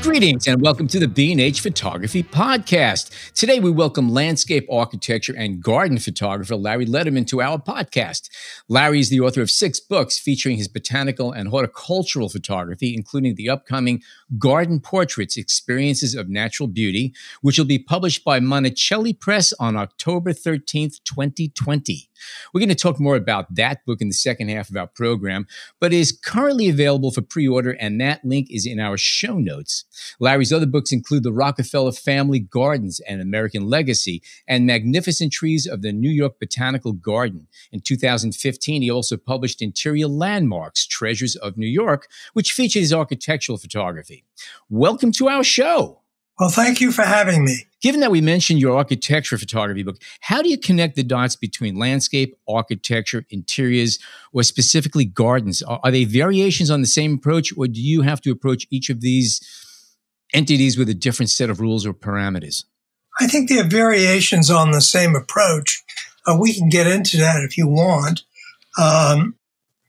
Greetings and welcome to the B&H Photography Podcast. Today we welcome landscape architecture and garden photographer Larry Lederman to our podcast. Larry is the author of six books featuring his botanical and horticultural photography, including the upcoming Garden Portraits Experiences of Natural Beauty, which will be published by Monacelli Press on October 13th, 2020. We're going to talk more about that book in the second half of our program, but it is currently available for pre order, and that link is in our show notes. Larry's other books include The Rockefeller Family Gardens and American Legacy and Magnificent Trees of the New York Botanical Garden. In 2015, he also published Interior Landmarks Treasures of New York, which features architectural photography. Welcome to our show. Well, thank you for having me. Given that we mentioned your architecture photography book, how do you connect the dots between landscape, architecture, interiors, or specifically gardens? Are, are they variations on the same approach, or do you have to approach each of these entities with a different set of rules or parameters? I think they are variations on the same approach. Uh, we can get into that if you want. Um,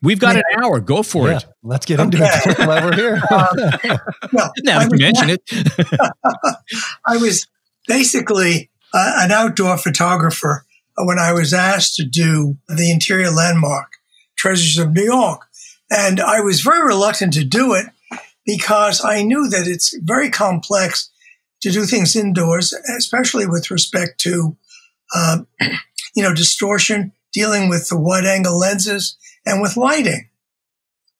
We've got yeah. an hour. Go for yeah, it. Let's get into okay. it while we're here. um, well, now you mention it. I was basically uh, an outdoor photographer when I was asked to do the interior landmark, Treasures of New York. And I was very reluctant to do it because I knew that it's very complex to do things indoors, especially with respect to, um, you know, distortion, dealing with the wide angle lenses and with lighting.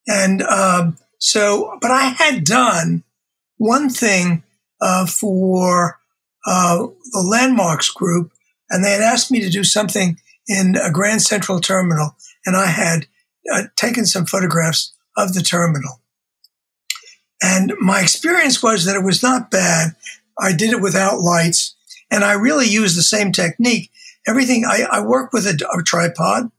And um, so, but I had done one thing uh, for uh, the Landmarks group, and they had asked me to do something in a Grand Central Terminal, and I had uh, taken some photographs of the terminal. And my experience was that it was not bad. I did it without lights, and I really used the same technique. Everything I, I work with a, a tripod,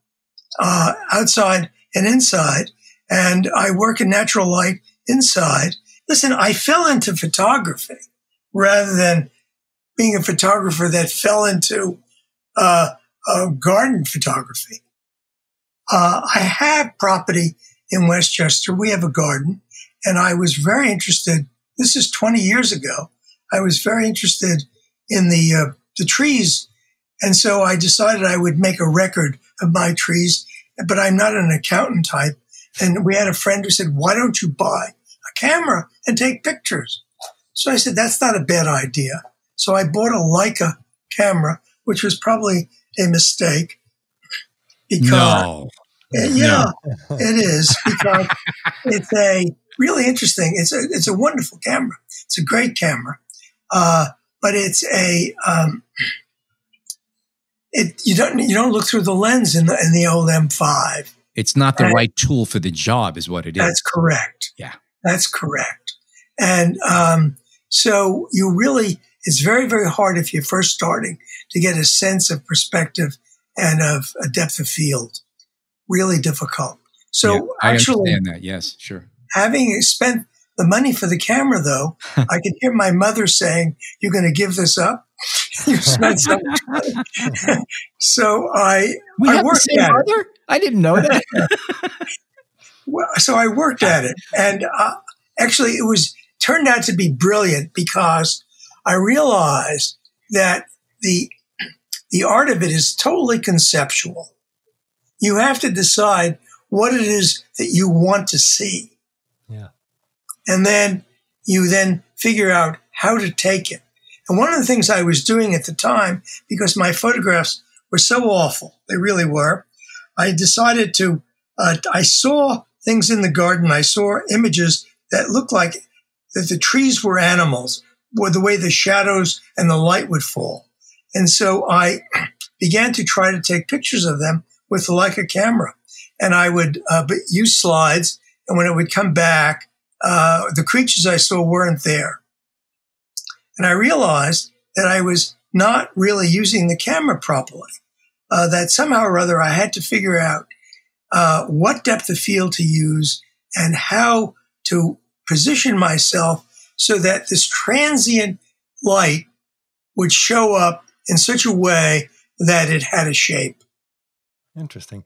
uh, outside and inside. And I work in natural light inside. Listen, I fell into photography rather than being a photographer that fell into uh, uh, garden photography. Uh, I have property in Westchester. We have a garden, and I was very interested. This is 20 years ago. I was very interested in the uh, the trees, and so I decided I would make a record of my trees but I'm not an accountant type. And we had a friend who said, why don't you buy a camera and take pictures? So I said, that's not a bad idea. So I bought a Leica camera, which was probably a mistake because no. yeah, no. it is because it's a really interesting. It's a, it's a wonderful camera. It's a great camera. Uh, but it's a, um, it you don't you don't look through the lens in the in the old M5. It's not the and right tool for the job, is what it is. That's correct. Yeah, that's correct. And um, so you really, it's very very hard if you're first starting to get a sense of perspective and of a depth of field. Really difficult. So yeah, I actually, understand that. Yes, sure. Having spent the money for the camera, though, I could hear my mother saying, "You're going to give this up." you spent so much so I we I have worked the same at mother? It. I didn't know that. well, so I worked at it, and uh, actually, it was turned out to be brilliant because I realized that the the art of it is totally conceptual. You have to decide what it is that you want to see. Yeah. And then you then figure out how to take it. And one of the things I was doing at the time, because my photographs were so awful, they really were, I decided to, uh, I saw things in the garden. I saw images that looked like that the trees were animals, the way the shadows and the light would fall. And so I began to try to take pictures of them with the Leica camera. And I would uh, use slides. And when it would come back, uh, the creatures I saw weren't there. And I realized that I was not really using the camera properly. Uh, that somehow or other I had to figure out uh, what depth of field to use and how to position myself so that this transient light would show up in such a way that it had a shape. Interesting.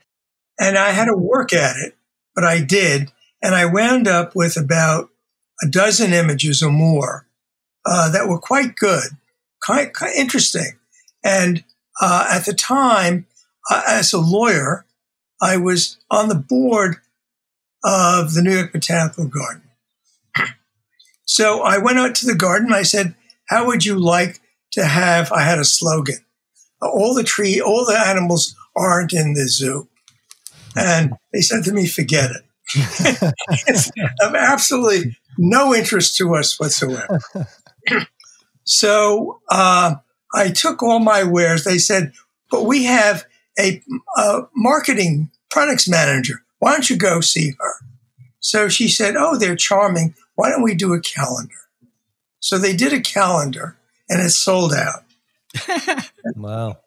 And I had to work at it, but I did. And I wound up with about a dozen images or more uh, that were quite good, quite, quite interesting. And uh, at the time, uh, as a lawyer, I was on the board of the New York Botanical Garden. So I went out to the garden. I said, How would you like to have? I had a slogan all the tree, all the animals aren't in the zoo. And they said to me, Forget it. it's of absolutely no interest to us whatsoever. so uh, I took all my wares. They said, But we have a, a marketing products manager. Why don't you go see her? So she said, Oh, they're charming. Why don't we do a calendar? So they did a calendar and it sold out. wow.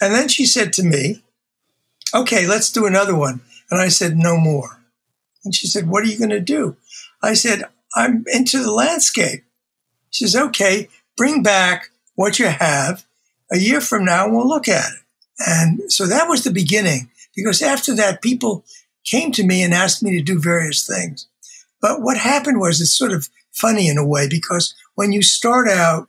And then she said to me, Okay, let's do another one. And I said, No more. And she said, What are you going to do? I said, I'm into the landscape. She says, Okay, bring back what you have a year from now and we'll look at it. And so that was the beginning because after that, people came to me and asked me to do various things. But what happened was it's sort of funny in a way because when you start out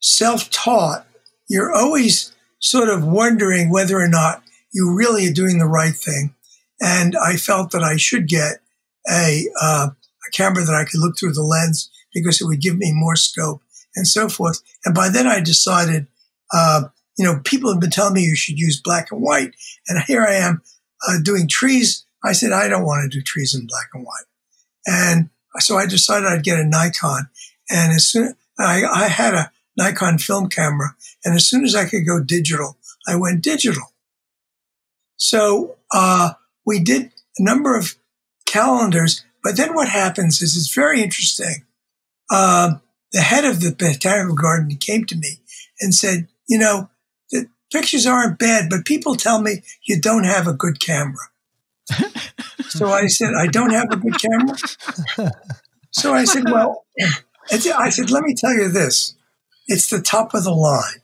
self taught, you're always sort of wondering whether or not you really are doing the right thing. And I felt that I should get a, uh, a camera that I could look through the lens because it would give me more scope and so forth. And by then I decided, uh, you know, people have been telling me you should use black and white. And here I am uh, doing trees. I said, I don't want to do trees in black and white. And so I decided I'd get a Nikon. And as soon I, I had a Nikon film camera, and as soon as I could go digital, I went digital. So uh, we did a number of calendars, but then what happens is it's very interesting. Uh, the head of the botanical garden came to me and said, "You know, the pictures aren't bad, but people tell me you don't have a good camera." So I said, "I don't have a good camera." So I said, "Well," I said, "Let me tell you this." It's the top of the line.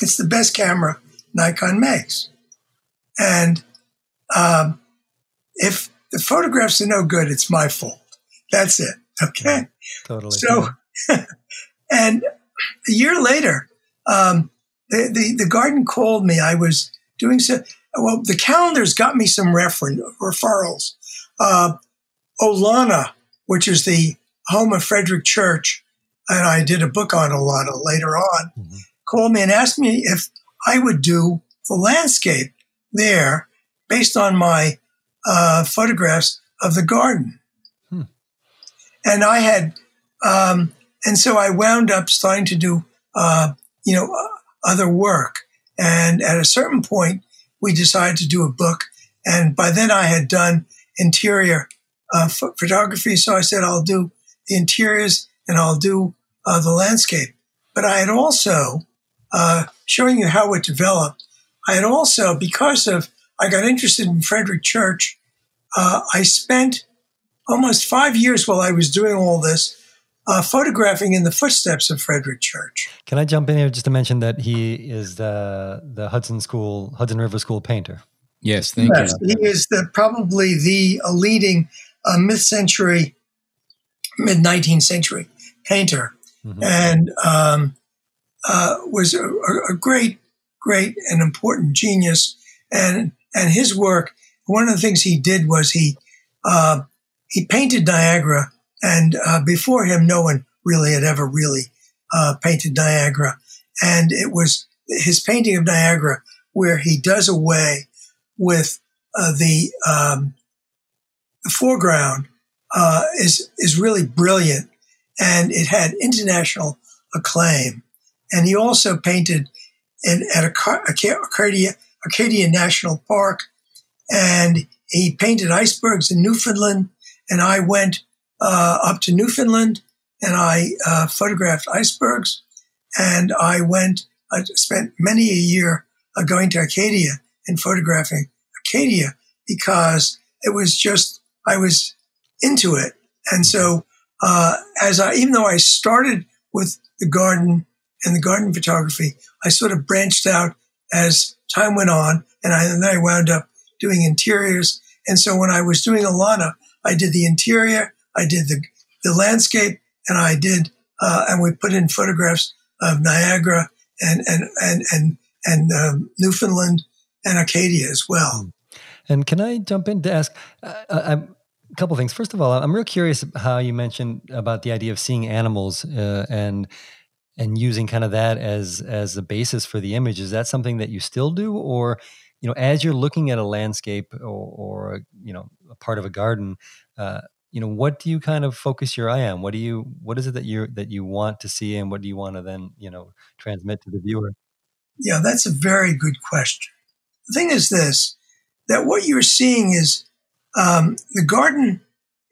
It's the best camera Nikon makes. And um, if the photographs are no good, it's my fault. That's it. Okay. Totally. So, and a year later, um, the, the, the garden called me. I was doing so. Well, the calendars got me some refer- referrals. Uh, Olana, which is the home of Frederic Church, and I did a book on Olana later on, mm-hmm. called me and asked me if I would do the landscape there based on my uh, photographs of the garden. Hmm. And I had, um, and so I wound up starting to do, uh, you know, uh, other work. And at a certain point, we decided to do a book. And by then I had done interior uh, photography. So I said, I'll do the interiors and I'll do uh, the landscape. But I had also, uh, showing you how it developed, I had also, because of, I got interested in Frederic Church, uh, I spent almost five years while I was doing all this uh, photographing in the footsteps of Frederic Church. Can I jump in here just to mention that he is the the Hudson School Hudson River School painter? Yes, thank yes, you. He is the, probably the leading uh, mid century, mid nineteenth century painter mm-hmm. and um, uh, was a, a, great, great and important genius. And and his work, one of the things he did was he uh, he painted Niagara, and uh, before him, no one really had ever really uh, painted Niagara. And it was his painting of Niagara where he does away with uh, the um, the foreground uh, is is really brilliant and it had international acclaim. And he also painted in, at Acadia, Acadia National Park, and he painted icebergs in Newfoundland. And I went uh, up to Newfoundland and I uh, photographed icebergs. And I went, I spent many a year uh, going to Acadia and photographing Acadia because it was just I was into it, and so uh, as I even though I started with the garden and the garden photography, I sort of branched out as time went on, and, I, and then I wound up doing interiors. And so when I was doing Olana, I did the interior, I did the the landscape, and I did uh, and we put in photographs of Niagara and and and and and um, Newfoundland and Acadia as well. Hmm. And can I jump in to ask uh, uh a couple things? First of all, I'm real curious how you mentioned about the idea of seeing animals uh, and and using kind of that as as a basis for the image. Is that something that you still do, or you know, as you're looking at a landscape or, or you know, a part of a garden, uh, you know what do you kind of focus your eye on? What do you what is it that you that you want to see and what do you want to then you know transmit to the viewer? Yeah that's a very good question. The thing is this that what you're seeing is um, the garden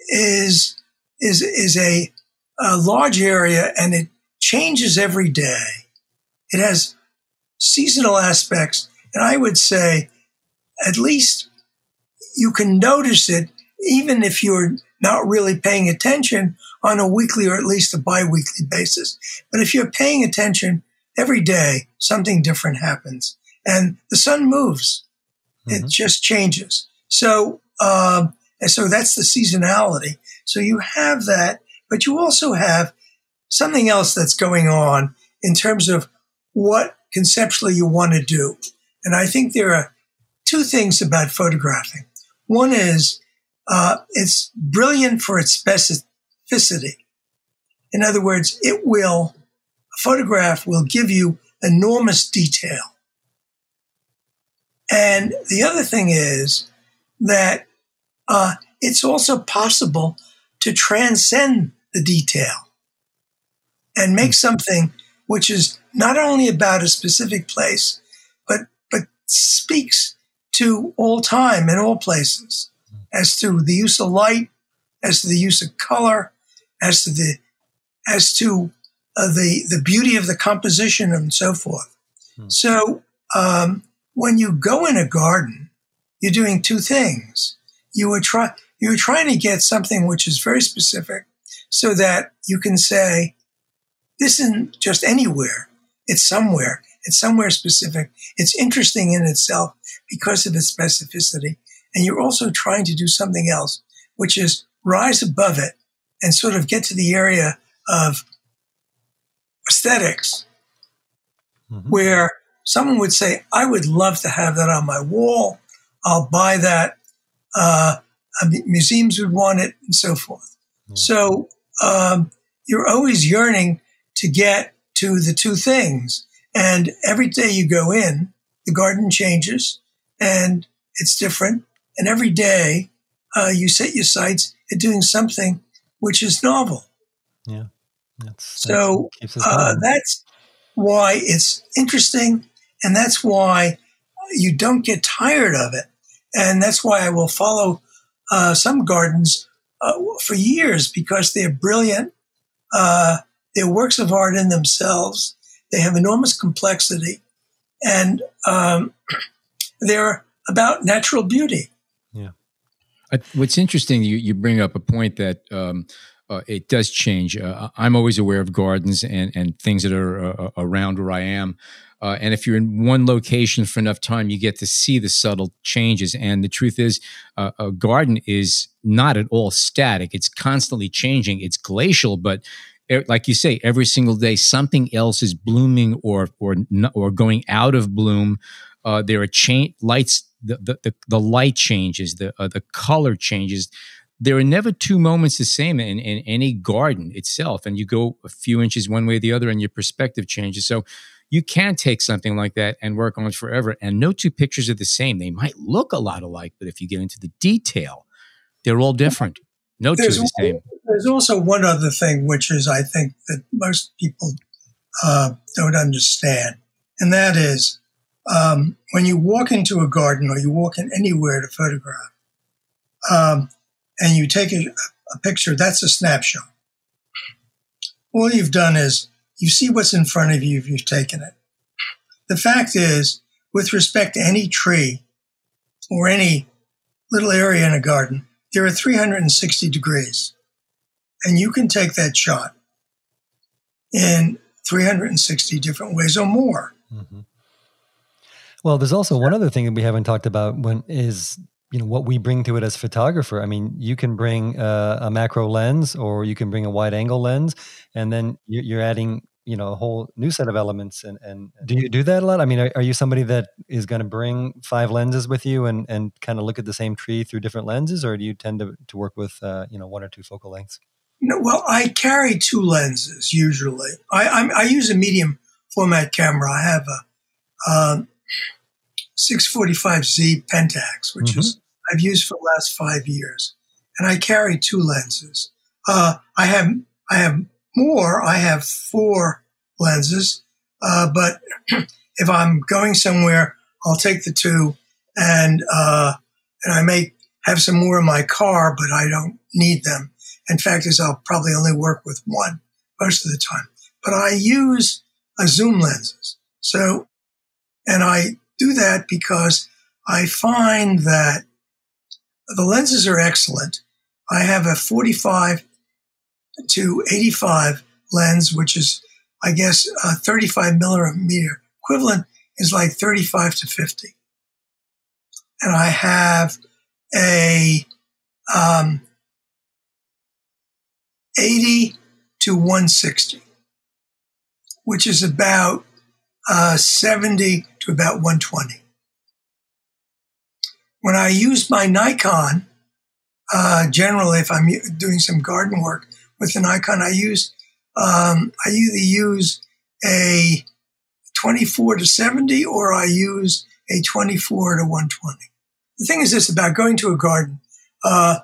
is is is a, a large area and it changes every day. It has seasonal aspects and i would say at least you can notice it even if you're not really paying attention on a weekly or at least a biweekly basis. But if you're paying attention every day, something different happens and the sun moves. Mm-hmm. It just changes. So, um, and so that's the seasonality. So you have that, but you also have something else that's going on in terms of what conceptually you want to do. And I think there are two things about photographing. One is uh, it's brilliant for its specificity. In other words, it will, a photograph will give you enormous detail. And the other thing is that uh, it's also possible to transcend the detail and make something which is not only about a specific place, but but speaks to all time and all places as to the use of light, as to the use of color, as to the as to uh, the the beauty of the composition and so forth. Hmm. So um, when you go in a garden, you're doing two things. You are try you are trying to get something which is very specific, so that you can say, "This isn't just anywhere; it's somewhere. It's somewhere specific. It's interesting in itself because of its specificity." And you're also trying to do something else, which is rise above it and sort of get to the area of aesthetics mm-hmm. where someone would say, I would love to have that on my wall. I'll buy that. Uh, museums would want it and so forth. Yeah. So um, you're always yearning to get to the two things. And every day you go in, the garden changes and it's different. And every day uh, you set your sights at doing something which is novel. Yeah. That's, so uh, that's why it's interesting. And that's why you don't get tired of it. And that's why I will follow uh, some gardens uh, for years because they're brilliant. Uh, they're works of art in themselves. They have enormous complexity. And um, they're about natural beauty. What's interesting, you, you bring up a point that um, uh, it does change. Uh, I'm always aware of gardens and, and things that are uh, uh, around where I am. Uh, and if you're in one location for enough time, you get to see the subtle changes. And the truth is, uh, a garden is not at all static. It's constantly changing. It's glacial, but like you say, every single day something else is blooming or or or going out of bloom. there are cha- lights the the, the light changes, the uh, the color changes. There are never two moments the same in, in any garden itself, and you go a few inches one way or the other, and your perspective changes. So you can take something like that and work on it forever. And no two pictures are the same. They might look a lot alike, but if you get into the detail, they're all different. No there's two are the same. There's also one other thing, which is I think that most people uh, don't understand, and that is um, when you walk into a garden or you walk in anywhere to photograph, um, and you take a, a picture, that's a snapshot. All you've done is you see what's in front of you if you've taken it. The fact is, with respect to any tree or any little area in a garden, there are 360 degrees. And you can take that shot in 360 different ways or more. Mm-hmm. Well, there's also one other thing that we haven't talked about when is you know what we bring to it as photographer. I mean, you can bring uh, a macro lens, or you can bring a wide angle lens, and then you're adding you know a whole new set of elements. And, and do you do that a lot? I mean, are, are you somebody that is going to bring five lenses with you and and kind of look at the same tree through different lenses, or do you tend to to work with uh, you know one or two focal lengths? No, well, I carry two lenses usually. I I'm, i use a medium format camera. I have a um, 645Z Pentax, which mm-hmm. is I've used for the last five years, and I carry two lenses. Uh, I have I have more. I have four lenses, uh, but if I'm going somewhere, I'll take the two, and uh, and I may have some more in my car, but I don't need them. In fact, is I'll probably only work with one most of the time. But I use a zoom lenses. So, and I do that because I find that the lenses are excellent. I have a 45 to 85 lens, which is, I guess, a 35 millimeter equivalent is like 35 to 50. And I have a um, 80 to 160, which is about uh, 70 to about 120. When I use my Nikon, uh, generally, if I'm doing some garden work with the Nikon, I use um, I either use a 24 to 70 or I use a 24 to 120. The thing is this about going to a garden. Uh,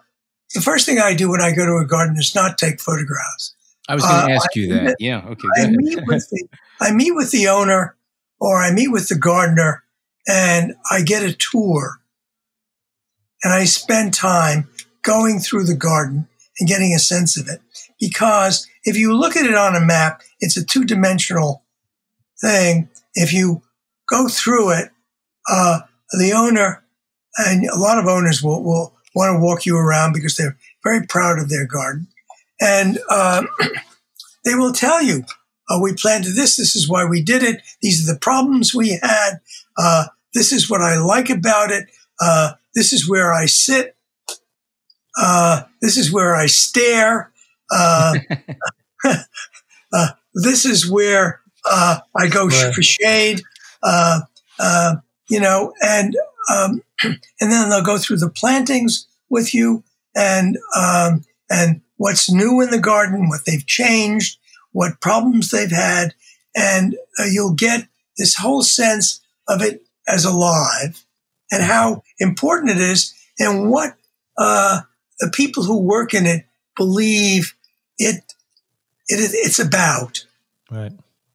the first thing I do when I go to a garden is not take photographs. I was going to uh, ask you that. yeah. Okay. I meet, with the, I meet with the owner or I meet with the gardener and I get a tour and I spend time going through the garden and getting a sense of it. Because if you look at it on a map, it's a two dimensional thing. If you go through it, uh, the owner and a lot of owners will, will want to walk you around because they're very proud of their garden. And uh, they will tell you uh, we planted this. This is why we did it. These are the problems we had. Uh, this is what I like about it. Uh, this is where I sit. Uh, this is where I stare. Uh, uh, this is where I go right. for shade. you know, and um, and then they'll go through the plantings with you and um, and what's new in the garden, what they've changed, what problems they've had, and uh, you'll get this whole sense of it as alive and how important it is and what uh, the people who work in it believe it, it it's about. Right.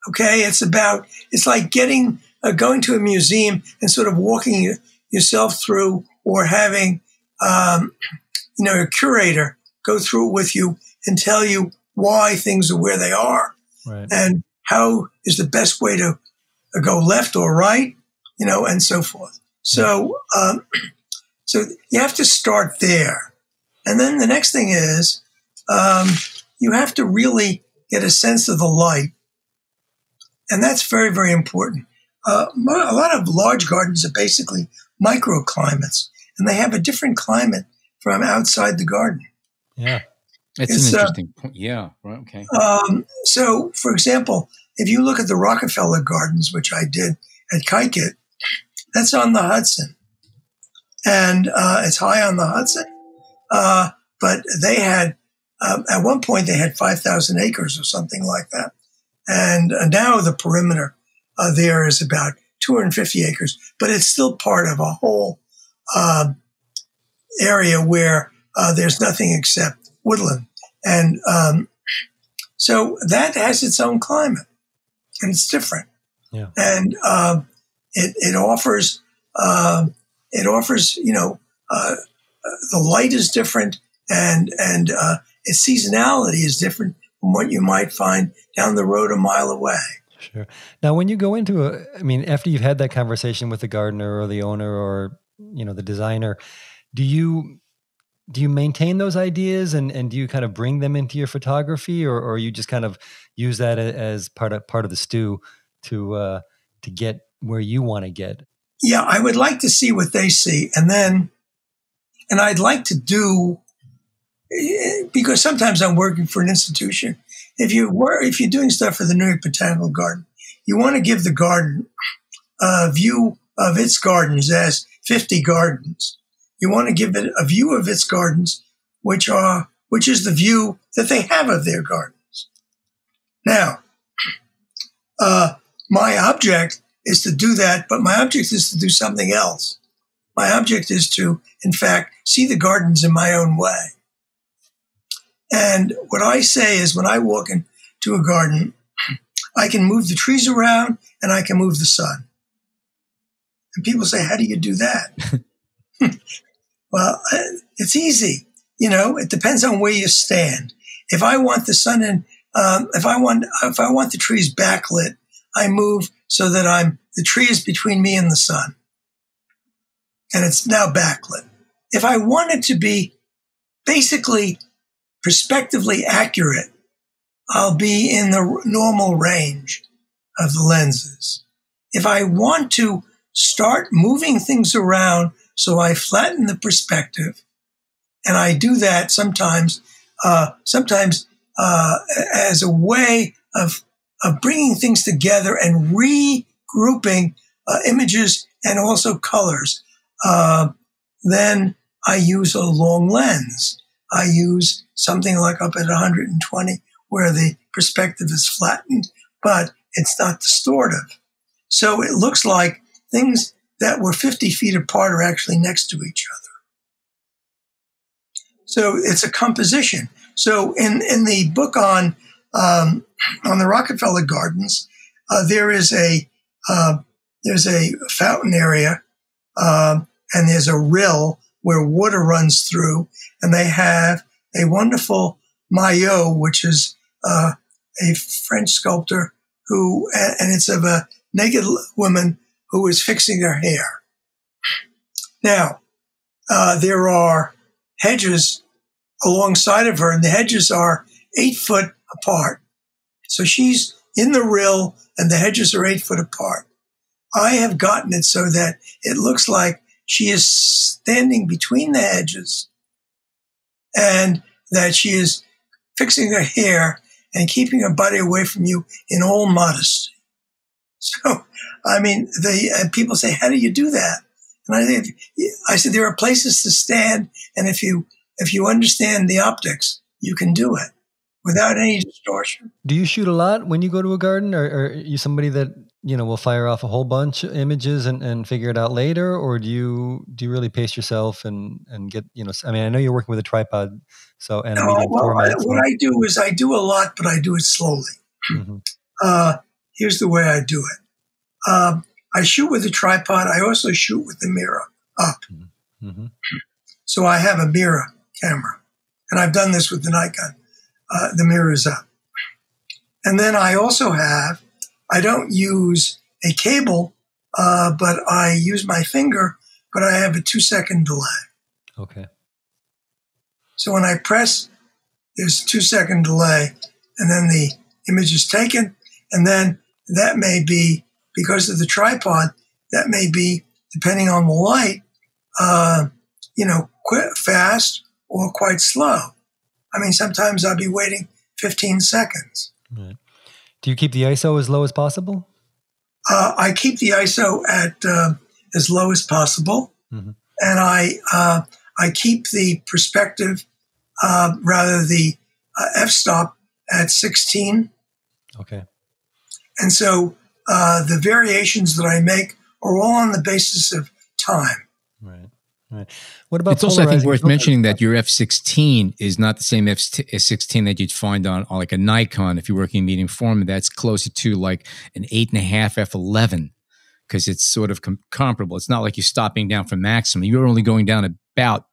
Okay, it's about it's like getting uh, going to a museum and sort of walking yourself through, or having um, you know a curator go through it with you and tell you why things are where they are right. and how is the best way to go left or right, you know, and so forth. So, um, so you have to start there. And then the next thing is, um, you have to really get a sense of the light. And that's very, very important. Uh, a lot of large gardens are basically microclimates, and they have a different climate from outside the garden. Yeah. It's, it's an interesting uh, point. Yeah. Right. Okay. Um, so, for example, if you look at the Rockefeller Gardens, which I did at Kykuit, that's on the Hudson, and uh, it's high on the Hudson. Uh, but they had um, at one point they had five thousand acres or something like that, and uh, now the perimeter uh, there is about two hundred fifty acres, but it's still part of a whole um, area where uh, there's nothing except woodland. And um, so that has its own climate and it's different. Yeah. And uh, it, it offers, uh, it offers, you know, uh, the light is different and, and uh, its seasonality is different from what you might find down the road a mile away. Sure. Now, when you go into a, I mean, after you've had that conversation with the gardener or the owner or, you know, the designer, do you do you maintain those ideas and and do you kind of bring them into your photography or or you just kind of use that as part of part of the stew to uh to get where you want to get? Yeah i would like to see what they see and then and i'd like to do eh, because sometimes i'm working for an institution. If you were if you're doing stuff for the new york botanical garden you want to give the garden a view of its gardens as 50 gardens you want to give it a view of its gardens, which are which is the view that they have of their gardens. Now, uh, my object is to do that, but my object is to do something else. My object is to, in fact, see the gardens in my own way. And what I say is when I walk into a garden, I can move the trees around and I can move the sun. And people say, How do you do that? Well, uh, it's easy. You know, it depends on where you stand. If I want the sun and um, if I want if I want the trees backlit, I move so that I'm the tree is between me and the sun, and it's now backlit. If I want it to be basically perspectively accurate, I'll be in the normal range of the lenses. If I want to start moving things around so I flatten the perspective, and I do that sometimes, uh, sometimes uh, as a way of of bringing things together and regrouping uh, images and also colors. Uh, then I use a long lens. I use something like up at 120 where the perspective is flattened, but it's not distortive. So it looks like things that were 50 feet apart are actually next to each other. So it's a composition. So in, in the book on, um, on the Rockefeller Gardens, uh, there is a, uh, there's a fountain area, uh, and there's a rill where water runs through, and they have a wonderful Maillol, which is uh, a French sculptor who, and it's of a naked woman who was fixing her hair. Now, uh, there are hedges alongside of her, and the hedges are eight foot apart. So she's in the rill, and the hedges are eight foot apart. I have gotten it so that it looks like she is standing between the hedges and that she is fixing her hair and keeping her body away from you in all modesty. So I mean, the uh, people say, "How do you do that?" And I think I said there are places to stand, and if you if you understand the optics, you can do it without any distortion. Do you shoot a lot when you go to a garden, or, or are you somebody that you know will fire off a whole bunch of images and, and figure it out later, or do you do you really pace yourself and and get you know? I mean, I know you're working with a tripod, so and no, well. I, what I do is I do a lot, but I do it slowly. Mm-hmm. Uh, here's the way I do it. Um, I shoot with a tripod. I also shoot with the mirror up. Mm-hmm. So I have a mirror camera. And I've done this with the Nikon. Uh, the mirror is up. And then I also have, I don't use a cable, uh, but I use my finger, but I have a two second delay. Okay. So when I press, there's a two second delay, and then the image is taken, and then that may be because of the tripod, that may be, depending on the light, uh, you know, quick, fast or quite slow. I mean, sometimes I'll be waiting 15 seconds. Right. Do you keep the ISO as low as possible? Uh, I keep the ISO at uh, as low as possible, mm-hmm. and I uh, I keep the perspective, uh, rather the uh, f-stop at 16. Okay. And so uh, the variations that I make are all on the basis of time. Right. Right. What about? It's also, I think, worth mentioning that your F16 is not the same F16 that you'd find on, on, like a Nikon if you're working in medium format. That's closer to like an eight and a half F11 because it's sort of com- comparable. It's not like you're stopping down from maximum. You're only going down about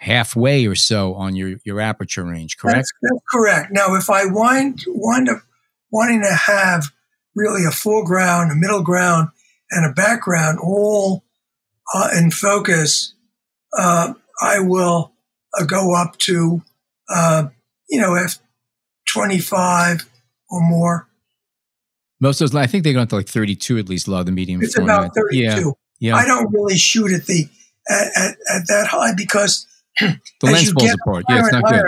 halfway or so on your your aperture range. Correct. That's, that's correct. Now, if I wind wind up wanting to have really a foreground, a middle ground, and a background all uh, in focus, uh, I will uh, go up to, uh, you know, F twenty five or more. Most of those, I think they go up to like thirty two at least. A lot of the medium. It's format. about thirty two. Yeah. Yeah. I don't really shoot at the at, at, at that high because the lens falls apart. Yeah, it's not good.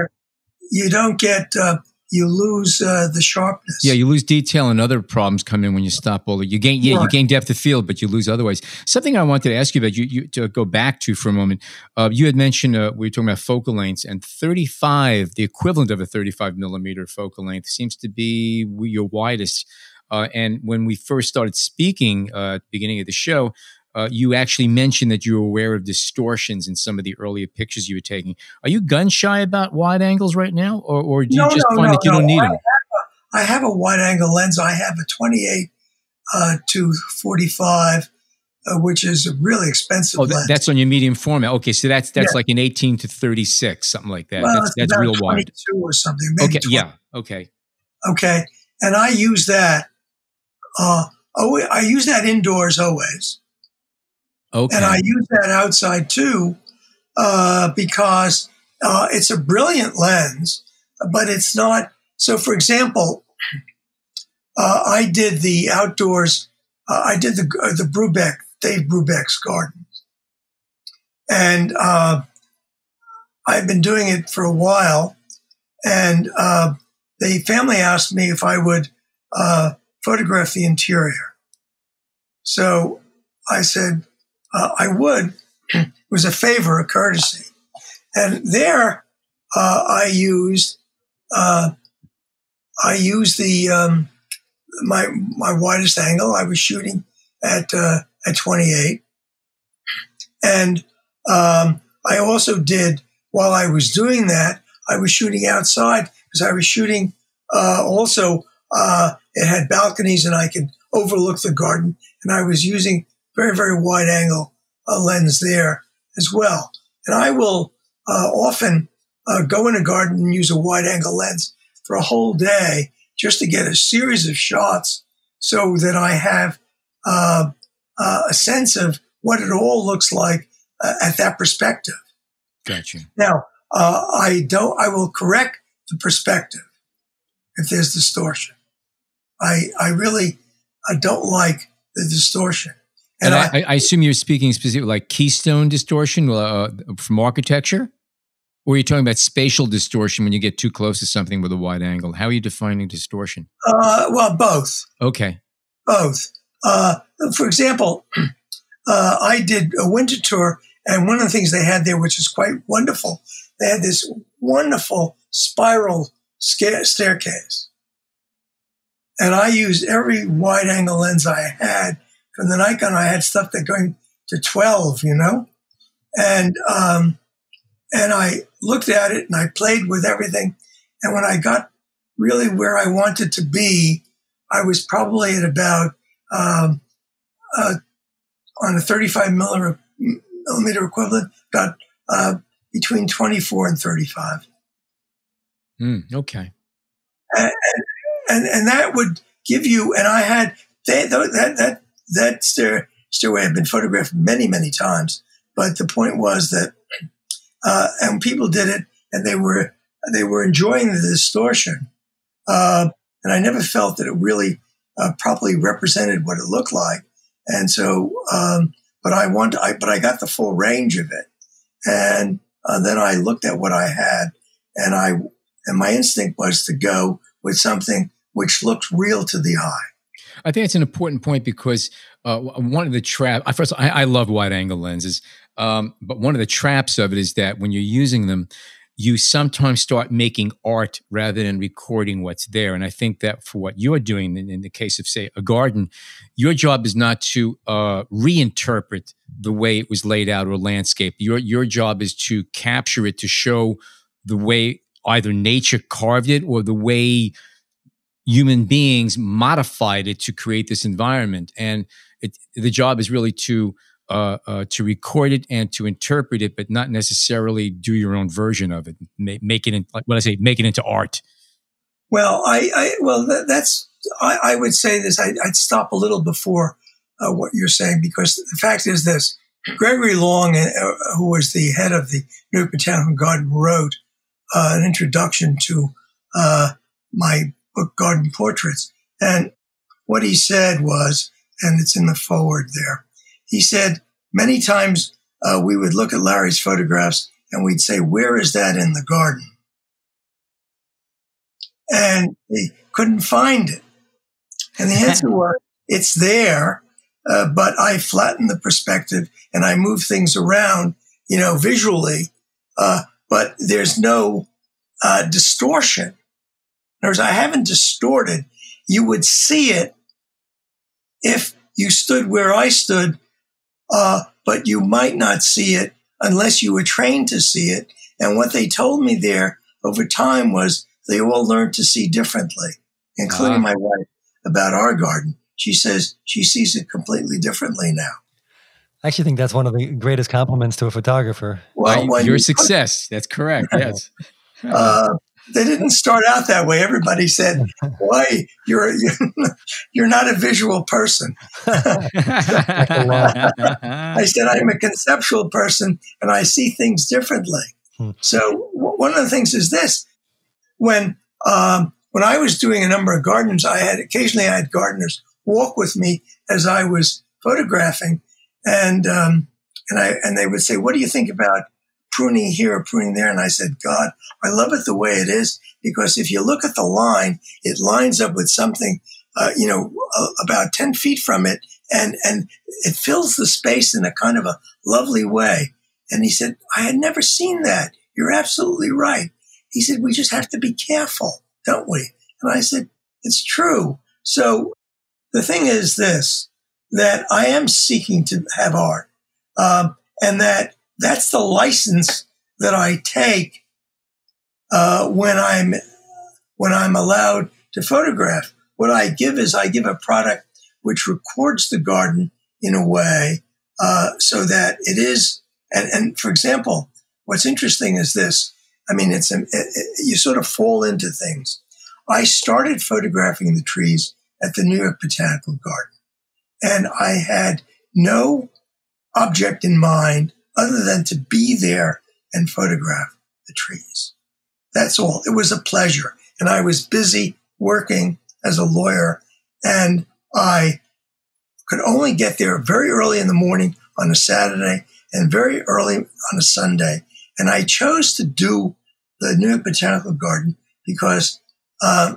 You don't get uh, you lose uh, the sharpness. Yeah, you lose detail, and other problems come in when you stop all. You gain, yeah, right. you gain depth of field, but you lose otherwise. Something I wanted to ask you about, you, you to go back to for a moment. Uh, you had mentioned uh, we were talking about focal lengths, and thirty-five, the equivalent of a thirty-five millimeter focal length, seems to be your widest. Uh, and when we first started speaking uh, at the beginning of the show, uh, you actually mentioned that you were aware of distortions in some of the earlier pictures you were taking. Are you gun shy about wide angles right now, or, or do you no, just no, find no, that you don't need I them? Have a, I have a wide angle lens. I have a 28 uh, to 45, uh, which is a really expensive oh, lens. that's on your medium format. Okay, so that's that's yeah. like an 18 to 36, something like that. Well, that's that's real wide. or something. okay, 20. yeah, okay. Okay, and I use that. Uh, oh, I use that indoors always. Okay. And I use that outside too, uh, because uh, it's a brilliant lens, but it's not. So, for example, uh, I did the outdoors. Uh, I did the uh, the Brubeck, Dave Brubeck's gardens, and uh, I've been doing it for a while. And the family asked me if I would photograph the interior. So I said, uh, I would. it was a favor, a courtesy. And there, uh, I used, uh, I used the, um, my, my widest angle. I was shooting at, uh, at 28. And, um, I also did, while I was doing that, I was shooting outside because I was shooting, uh, also, uh, it had balconies and I could overlook the garden. And I was using very, very wide angle uh, lens there as well. And I will uh, often uh, go in a garden and use a wide angle lens for a whole day just to get a series of shots so that I have uh, uh, a sense of what it all looks like uh, at that perspective. Gotcha. Now, I don't, I will correct the perspective if there's distortion. I, I really I don't like the distortion. And, and I, I, assume you're speaking specifically like keystone distortion uh, from architecture? Or are you talking about spatial distortion when you get too close to something with a wide angle? How are you defining distortion? Uh, well, both. Okay. Both. Uh, for example, uh, I did a Winterthur, and one of the things they had there, which is quite wonderful, they had this wonderful spiral staircase. And I used every wide angle lens I had from the Nikon, I had stuff that going to 12, you know? And, um, and I looked at it and I played with everything. And when I got really where I wanted to be, I was probably at about, um, uh, on a 35 millimeter equivalent, about, uh, between 24 and 35. Mm, okay. And, and, and that would give you, and I had, they, that, that, that stair, stairway had been photographed many, many times. But the point was that, uh, and people did it and they were, they were enjoying the distortion. Uh, and I never felt that it really uh, properly represented what it looked like. And so, um, but I want, I, but I got the full range of it. And uh, then I looked at what I had and I, and my instinct was to go with something which looked real to the eye. I think it's an important point because uh, one of the traps, first, I, I, love wide angle lenses, um, but one of the traps of it is that when you're using them, you sometimes start making art rather than recording what's there. And I think that for what you're doing in, in the case of, say, a garden, your job is not to uh, reinterpret the way it was laid out or landscape. Your your job is to capture it to show the way either nature carved it or the way human beings modified it to create this environment. And it, the job is really to uh, uh, to record it and to interpret it, but not necessarily do your own version of it. Make, make it in, like what I say, make it into art. Well, I, I well that, that's I, I, would say this. I, would stop a little before uh, what you're saying because the fact is this: Gregory Long, uh, who was the head of the New Botanical Garden, wrote uh, an introduction to uh, my book, Garden Portraits. And what he said was, and it's in the forward there, he said, many times uh, we would look at Larry's photographs and we'd say, where is that in the garden? And they couldn't find it. And the answer was, it's there, uh, but I flatten the perspective and I move things around, you know, visually. Uh, but there's no uh, distortion. In other words, I haven't distorted. You would see it if you stood where I stood, uh, but you might not see it unless you were trained to see it. And what they told me there over time was they all learned to see differently, including uh-huh. my wife about our garden. She says she sees it completely differently now. I actually think that's one of the greatest compliments to a photographer. Well, your you success. Put, that's correct. Yes. uh, they didn't start out that way. Everybody said, "Boy, you're you're not a visual person." I said, "I'm a conceptual person, and I see things differently." Hmm. So one of the things is this: when um, when I was doing a number of gardens, I had occasionally I had gardeners walk with me as I was photographing, and um, and I and they would say, "What do you think about pruning here pruning there?" And I said, "God, I love it the way it is because if you look at the line, it lines up with something, uh, you know, uh, about ten feet from it, and and it fills the space in a kind of a lovely way." And he said, "I had never seen that. You're absolutely right." He said, "We just have to be careful, don't we?" And I said, "It's true." So the thing is this, that I am seeking to have art. Um, and that that's the license that I take, uh, when I'm, when I'm allowed to photograph. What I give is I give a product which records the garden in a way, uh, so that it is, and, and for example, what's interesting is this. I mean, it's, it, it, you sort of fall into things. I started photographing the trees at the New York Botanical Garden. And I had no object in mind other than to be there and photograph the trees. That's all. It was a pleasure. And I was busy working as a lawyer and I could only get there very early in the morning on a Saturday and very early on a Sunday. And I chose to do the New York Botanical Garden because uh,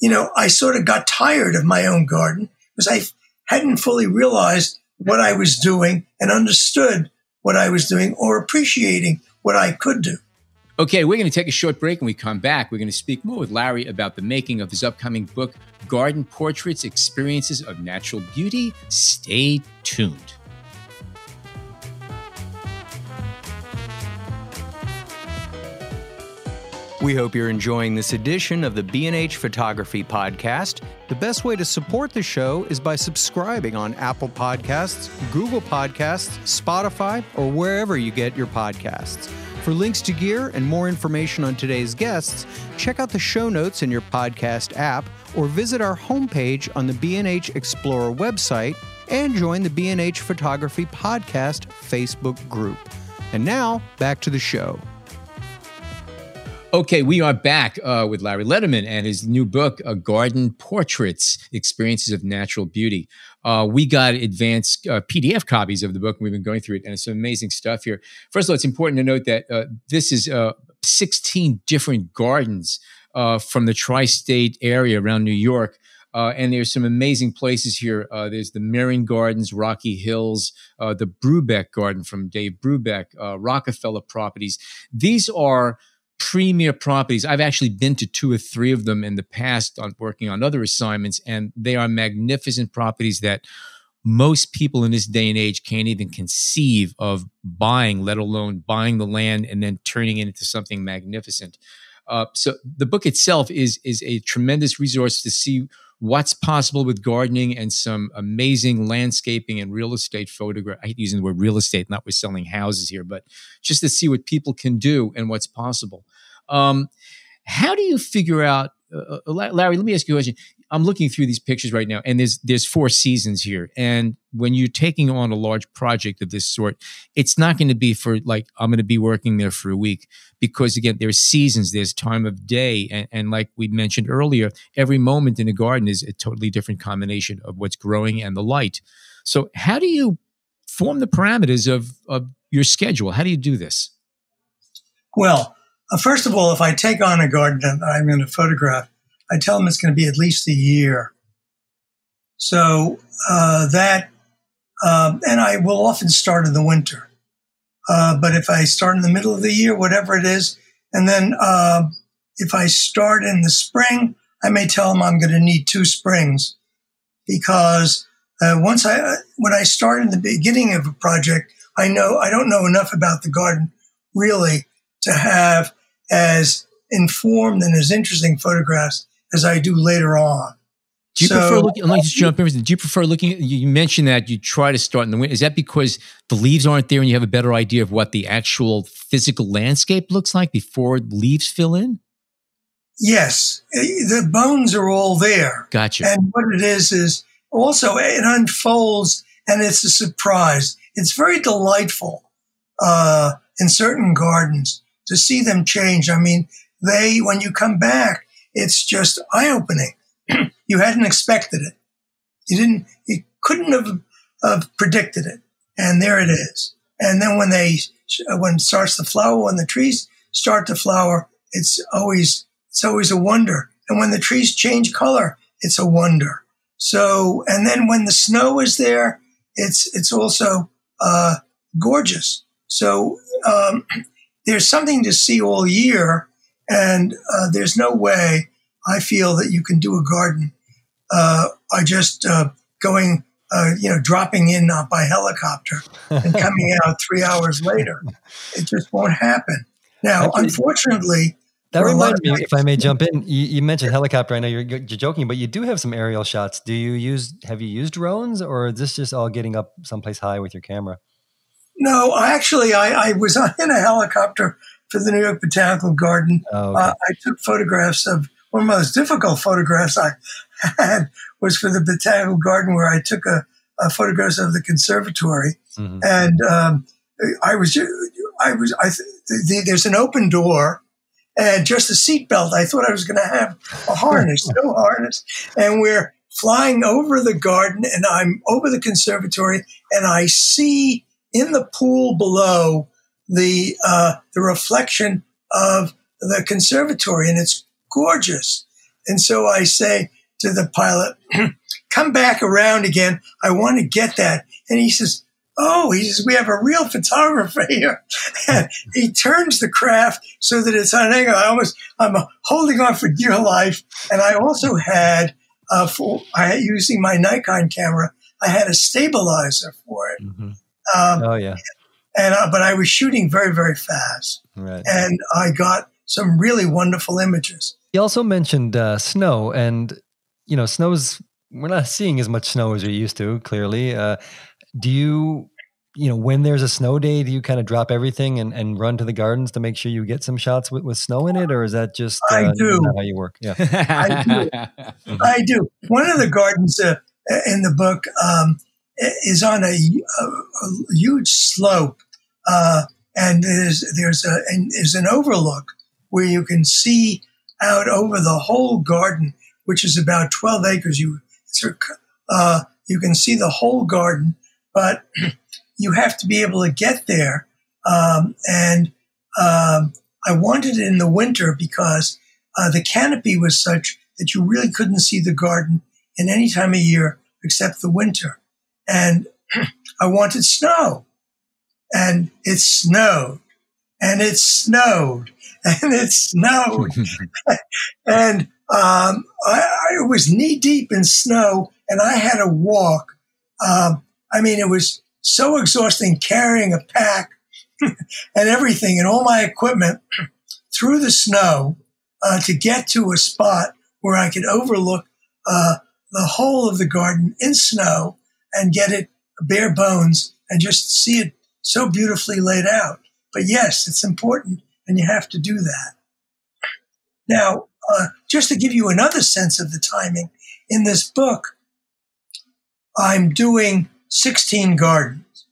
you know, I sort of got tired of my own garden because I hadn't fully realized what I was doing and understood what I was doing or appreciating what I could do. Okay, we're going to take a short break and we come back. We're going to speak more with Larry about the making of his upcoming book, Garden Portraits Experiences of Natural Beauty. Stay tuned. We hope you're enjoying this edition of the B&H Photography Podcast. The best way to support the show is by subscribing on Apple Podcasts, Google Podcasts, Spotify, or wherever you get your podcasts. For links to gear and more information on today's guests, check out the show notes in your podcast app or visit our homepage on the B&H Explorer website and join the B&H Photography Podcast Facebook group. And now, back to the show. Okay, we are back uh, with Larry Lederman and his new book, uh, Garden Portraits Experiences of Natural Beauty. Uh, we got advanced uh, PDF copies of the book, and we've been going through it, and it's some amazing stuff here. First of all, it's important to note that uh, this is uh, 16 different gardens from the tri state area around New York. and there's some amazing places here. there's the Mering Gardens, Rocky Hills, the Brubeck Garden from Dave Brubeck, Rockefeller Properties. These are premier properties. I've actually been to two or three of them in the past on working on other assignments, and they are magnificent properties that most people in this day and age can't even conceive of buying, let alone buying the land and then turning it into something magnificent. Uh, so the book itself is is a tremendous resource to see what's possible with gardening and some amazing landscaping and real estate photograph. I hate using the word real estate, not with selling houses here, but just to see what people can do and what's possible. Um, how do you figure out uh, uh Larry, let me ask you a question. I'm looking through these pictures right now, and there's there's four seasons here. And when you're taking on a large project of this sort, it's not going to be for like I'm going to be working there for a week because again, there's seasons, there's time of day, and, and like we mentioned earlier, every moment in a garden is a totally different combination of what's growing and the light. So, how do you form the parameters of of your schedule? How do you do this? Well, first of all, if I take on a garden that I'm going to photograph, I tell them it's going to be at least a year. So uh, that, um, and I will often start in the winter. Uh, but if I start in the middle of the year, whatever it is, and then uh, if I start in the spring, I may tell them I'm going to need two springs because uh, once I, uh, when I start in the beginning of a project, I know I don't know enough about the garden really to have as informed and as interesting photographs as I do later on. Do you so, prefer looking? Let me just jump in. Do you prefer looking? You mentioned that you try to start in the winter. Is that because the leaves aren't there and you have a better idea of what the actual physical landscape looks like before leaves fill in? Yes, eh, the bones are all there. Gotcha. And what it is is also it unfolds and it's a surprise. It's very delightful uh, in certain gardens to see them change. I mean, they when you come back, it's just eye opening. you hadn't expected it. You didn't, you couldn't have, have predicted it. And there it is. And then when they, when it starts to flower, when the trees start to flower, it's always, it's always a wonder. And when the trees change color, it's a wonder. So, and then when the snow is there, it's, it's also, uh, gorgeous. So, um, there's something to see all year and uh, there's no way I feel that you can do a garden uh, by just uh, going, uh, you know, dropping in uh, by helicopter and coming out three hours later. It just won't happen. Now, unfortunately, that reminds me, if I may jump in, you, you, mentioned helicopter. I know you're, you're joking, but you do have some aerial shots. Do you use? Have you used drones, or is this just all getting up someplace high with your camera? No, actually, I, I was in a helicopter for the New York Botanical Garden. Oh, okay. uh, I took photographs of one of the most difficult photographs I had was for the Botanical Garden, where I took a, a photographs of the conservatory, mm-hmm. and um, I was, I was, I the, there's an open door. And just a seatbelt. I thought I was going to have a harness, no harness. And we're flying over the garden, and I'm over the conservatory, and I see in the pool below the uh, the reflection of the conservatory, and it's gorgeous. And so I say to the pilot, "Come back around again. I want to get that." And he says, "Oh," he says, "We have a real photographer here." and he turns the craft so that it's on an angle. I almost I'm holding on for dear life. And I also had uh, for I using my Nikon camera. I had a stabilizer for it. Mm-hmm. Um, oh yeah. And uh, but I was shooting very very fast, right. and I got some really wonderful images. You also mentioned uh, snow, and you know, snow's we're not seeing as much snow as we used to. Clearly, uh, do you? You know, when there's a snow day, do you kind of drop everything and, and run to the gardens to make sure you get some shots with, with snow in it, or is that just uh, I do how you work? Yeah, I do. I do. One of the gardens uh, in the book um, is on a, a, a huge slope, uh, and there's there's a there's an overlook where you can see out over the whole garden, which is about 12 acres. You uh, you can see the whole garden, but you have to be able to get there. Um, and um, I wanted it in the winter because uh, the canopy was such that you really couldn't see the garden in any time of year except the winter and I wanted snow. And it snowed and it snowed and it snowed. and um, I, I, was knee deep in snow and I had to walk. Um, I mean, it was so exhausting carrying a pack and everything and all my equipment through the snow uh, to get to a spot where I could overlook uh, the whole of the garden in snow and get it bare bones and just see it so beautifully laid out. But yes, it's important and you have to do that. Now, uh, just to give you another sense of the timing, in this book, I'm doing 16 gardens,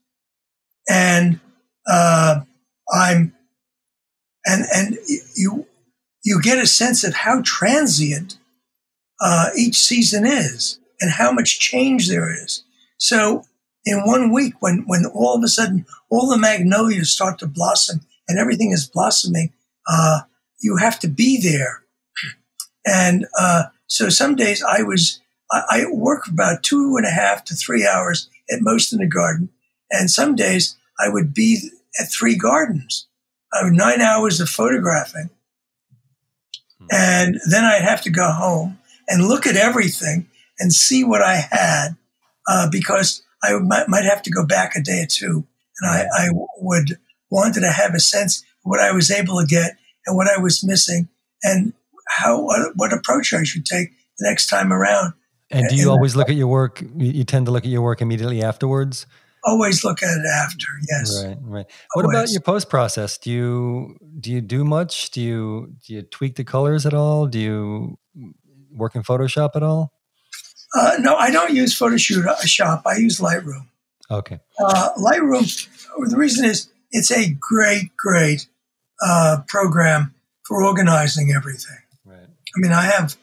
and uh, I'm and and you you get a sense of how transient uh, each season is and how much change there is. So in one week, when when all of a sudden all the magnolias start to blossom and everything is blossoming, uh, you have to be there. And uh, so some days I was I, I work about two and a half to three hours at most in the garden, and some days I would be at three gardens. I would nine hours of photographing, and then I'd have to go home and look at everything and see what I had uh, because I might, might, have to go back a day or two. And I, I would wanted to have a sense of what I was able to get and what I was missing and how what, what approach I should take the next time around. And do you and always look at your work? You tend to look at your work immediately afterwards. Always look at it after. Yes. Right. Right. What always. about your post process? Do you do you do much? Do you do you tweak the colors at all? Do you work in Photoshop at all? Uh, no, I don't use Photoshop. I use Lightroom. Okay. Uh, Lightroom. The reason is it's a great, great uh, program for organizing everything. Right. I mean, I have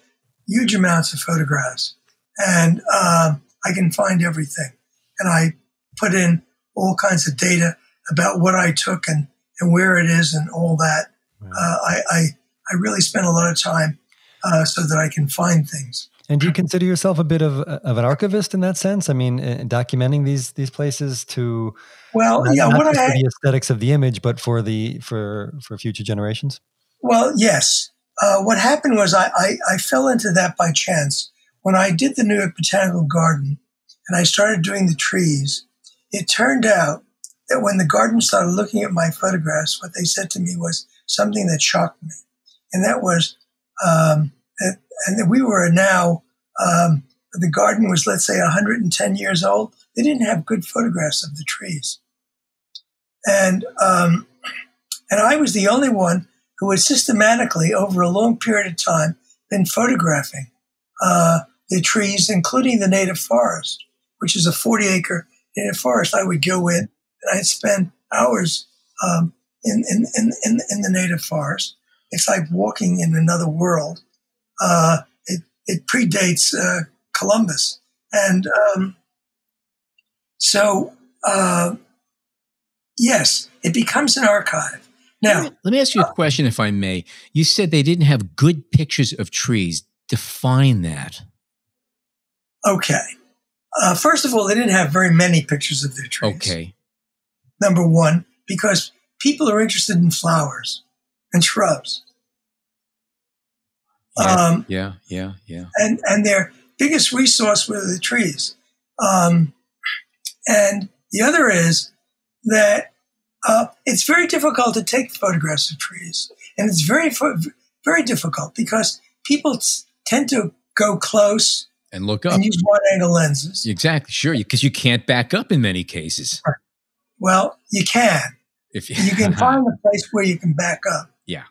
huge amounts of photographs, and uh, I can find everything, and I put in all kinds of data about what I took and, and where it is and all that. Right. Uh, I, I I really spend a lot of time uh, so that I can find things. And do you consider yourself a bit of, of an archivist in that sense? I mean, uh, documenting these these places to well, not, yeah, not what I, for the aesthetics of the image, but for the for for future generations. Well, yes. Uh, what happened was I, I I fell into that by chance when I did the New York Botanical Garden and I started doing the trees. It turned out that when the garden started looking at my photographs, what they said to me was something that shocked me, and that was um, and we were now, um, the garden was, let's say, 110 years old. They didn't have good photographs of the trees. And, um, and I was the only one who had systematically, over a long period of time, been photographing uh, the trees, including the native forest, which is a 40 acre native forest. I would go in and I'd spend hours um, in, in, in, in, the native forest. It's like walking in another world. Uh, it, it predates uh, Columbus. And um, so, uh, yes, it becomes an archive. Now, let me, ask you a question, if I may. You said they didn't have good pictures of trees. Define that. Okay. Uh, first of all, they didn't have very many pictures of their trees. Okay. Number one, because people are interested in flowers and shrubs. Yeah, um, yeah, yeah, yeah. And and their biggest resource were the trees. Um, and the other is that uh, it's very difficult to take photographs of trees, and it's very very difficult because people t- tend to go close and look up and use wide angle lenses. Exactly, sure, because you can't back up in many cases. Well, you can. If you, you can find a place where you can back up. Yeah.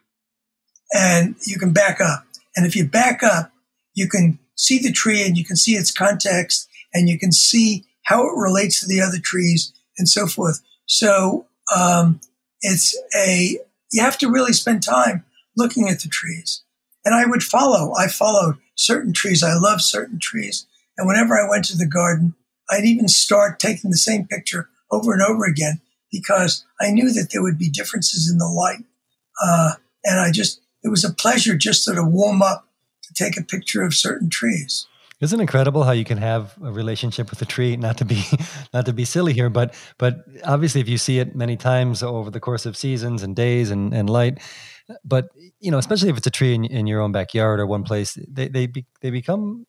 And you can back up. And if you back up, you can see the tree and you can see its context and you can see how it relates to the other trees and so forth. So um, it's a you have to really spend time looking at the trees. And I would follow. I followed certain trees. I love certain trees. And whenever I went to the garden, I'd even start taking the same picture over and over again because I knew that there would be differences in the light. Uh, and I just it was a pleasure just to warm up to take a picture of certain trees. Isn't it incredible how you can have a relationship with a tree? Not to be, not to be silly here, but but obviously, if you see it many times over the course of seasons and days and, and light, but you know, especially if it's a tree in, in your own backyard or one place, they they be, they become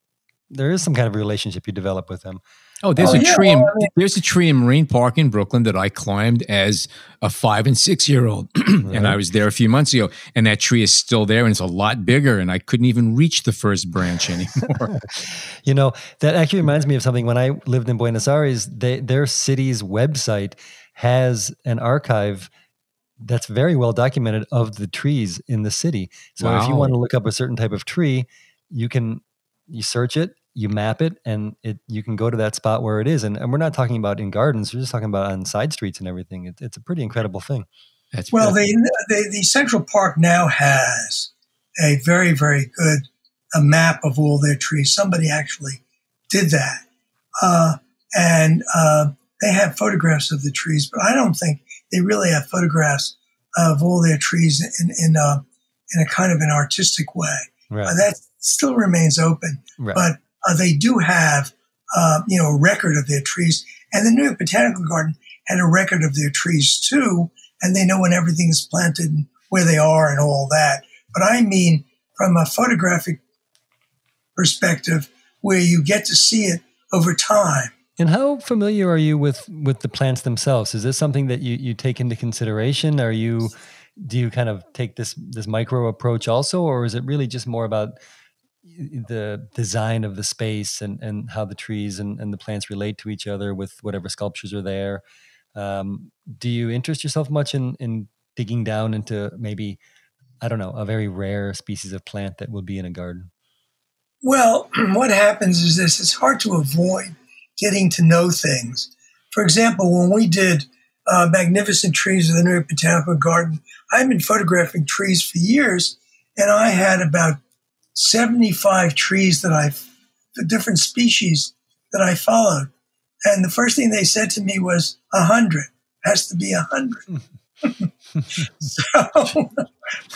there is some kind of relationship you develop with them. Oh, there's oh, a yeah, tree. In, there's a tree in Marine Park in Brooklyn that I climbed as a five and six year old, right. and I was there a few months ago. And that tree is still there, and it's a lot bigger. And I couldn't even reach the first branch anymore. you know, that actually reminds me of something. When I lived in Buenos Aires, they, their city's website has an archive that's very well documented of the trees in the city. So wow. if you want to look up a certain type of tree, you can you search it, you map it, and it you can go to that spot where it is. And, and we're not talking about in gardens; we're just talking about on side streets and everything. It, it's a pretty incredible thing. That's well, the, the, the Central Park now has a very very good a map of all their trees. Somebody actually did that, uh, and uh, they have photographs of the trees, but I don't think they really have photographs of all their trees in in a, in a kind of an artistic way. Right. Uh, that still remains open, right. but uh, they do have uh, you know a record of their trees, and the New York Botanical Garden had a record of their trees too, and they know when everything is planted and where they are and all that. But I mean, from a photographic perspective, where you get to see it over time and how familiar are you with with the plants themselves? Is this something that you you take into consideration? Are you do you kind of take this this micro approach also, or is it really just more about the design of the space and and how the trees and, and the plants relate to each other with whatever sculptures are there? Um, do you interest yourself much in in digging down into maybe I don't know a very rare species of plant that will be in a garden? Well, what happens is this: it's hard to avoid getting to know things. For example, when we did uh, Magnificent Trees of the New York Botanical Garden, I've been photographing trees for years, and I had about 75 trees that I, the different species that I followed. And the first thing they said to me was, a hundred has to be a hundred. so,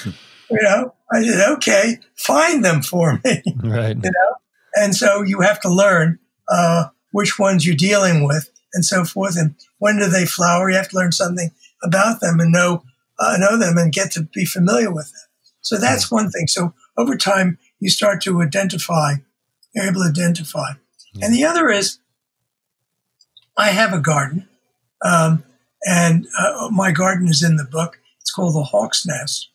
you know, I said, okay, find them for me. Right. You know, and so you have to learn uh, which ones you're dealing with and so forth. And when do they flower? You have to learn something about them and know, uh, know them and get to be familiar with them. So that's one thing. So over time, you start to identify, you're able to identify. And the other is, I have a garden, um, and uh, my garden is in the book. It's called the Hawk's Nest.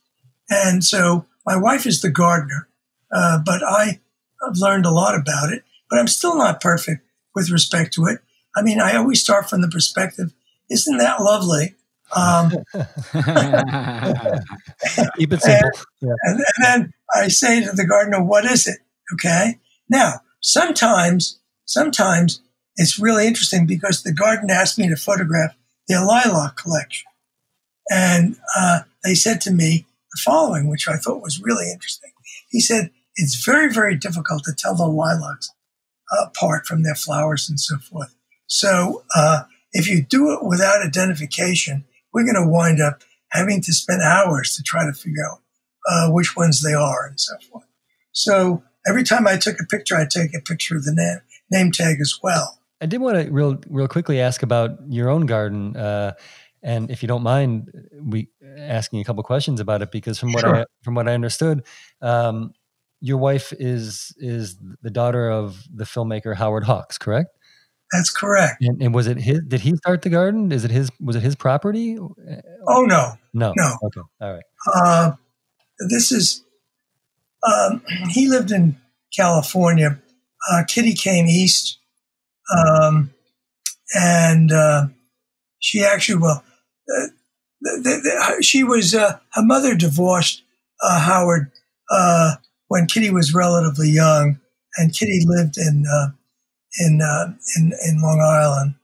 And so my wife is the gardener, uh, but I have learned a lot about it, but I'm still not perfect with respect to it. I mean, I always start from the perspective, isn't that lovely? Um, Keep it simple. And, yeah. and, and then I say to the gardener, what is it? Okay. Now, sometimes, sometimes it's really interesting because the gardener asked me to photograph their lilac collection. And uh, they said to me the following, which I thought was really interesting. He said, it's very, very difficult to tell the lilacs apart from their flowers and so forth. So uh, if you do it without identification, we're going to wind up having to spend hours to try to figure out uh, which ones they are and so forth. So every time I took a picture, I take a picture of the name, name tag as well. I did want to real real quickly ask about your own garden, uh, and if you don't mind, we asking a couple questions about it because from what sure. I from what I understood, um, your wife is is the daughter of the filmmaker Howard Hawks, correct? That's correct. And, and, was it his? Did he start the garden? Is it his? Was it his property? Oh no, no, no. Okay, all right. Uh, this is. Um, he lived in California. Uh, Kitty came east, um, and uh, she actually well, uh, the, the, the, she was uh, her mother divorced uh, Howard when Kitty was relatively young, and Kitty lived in uh, in, uh, in in Long Island.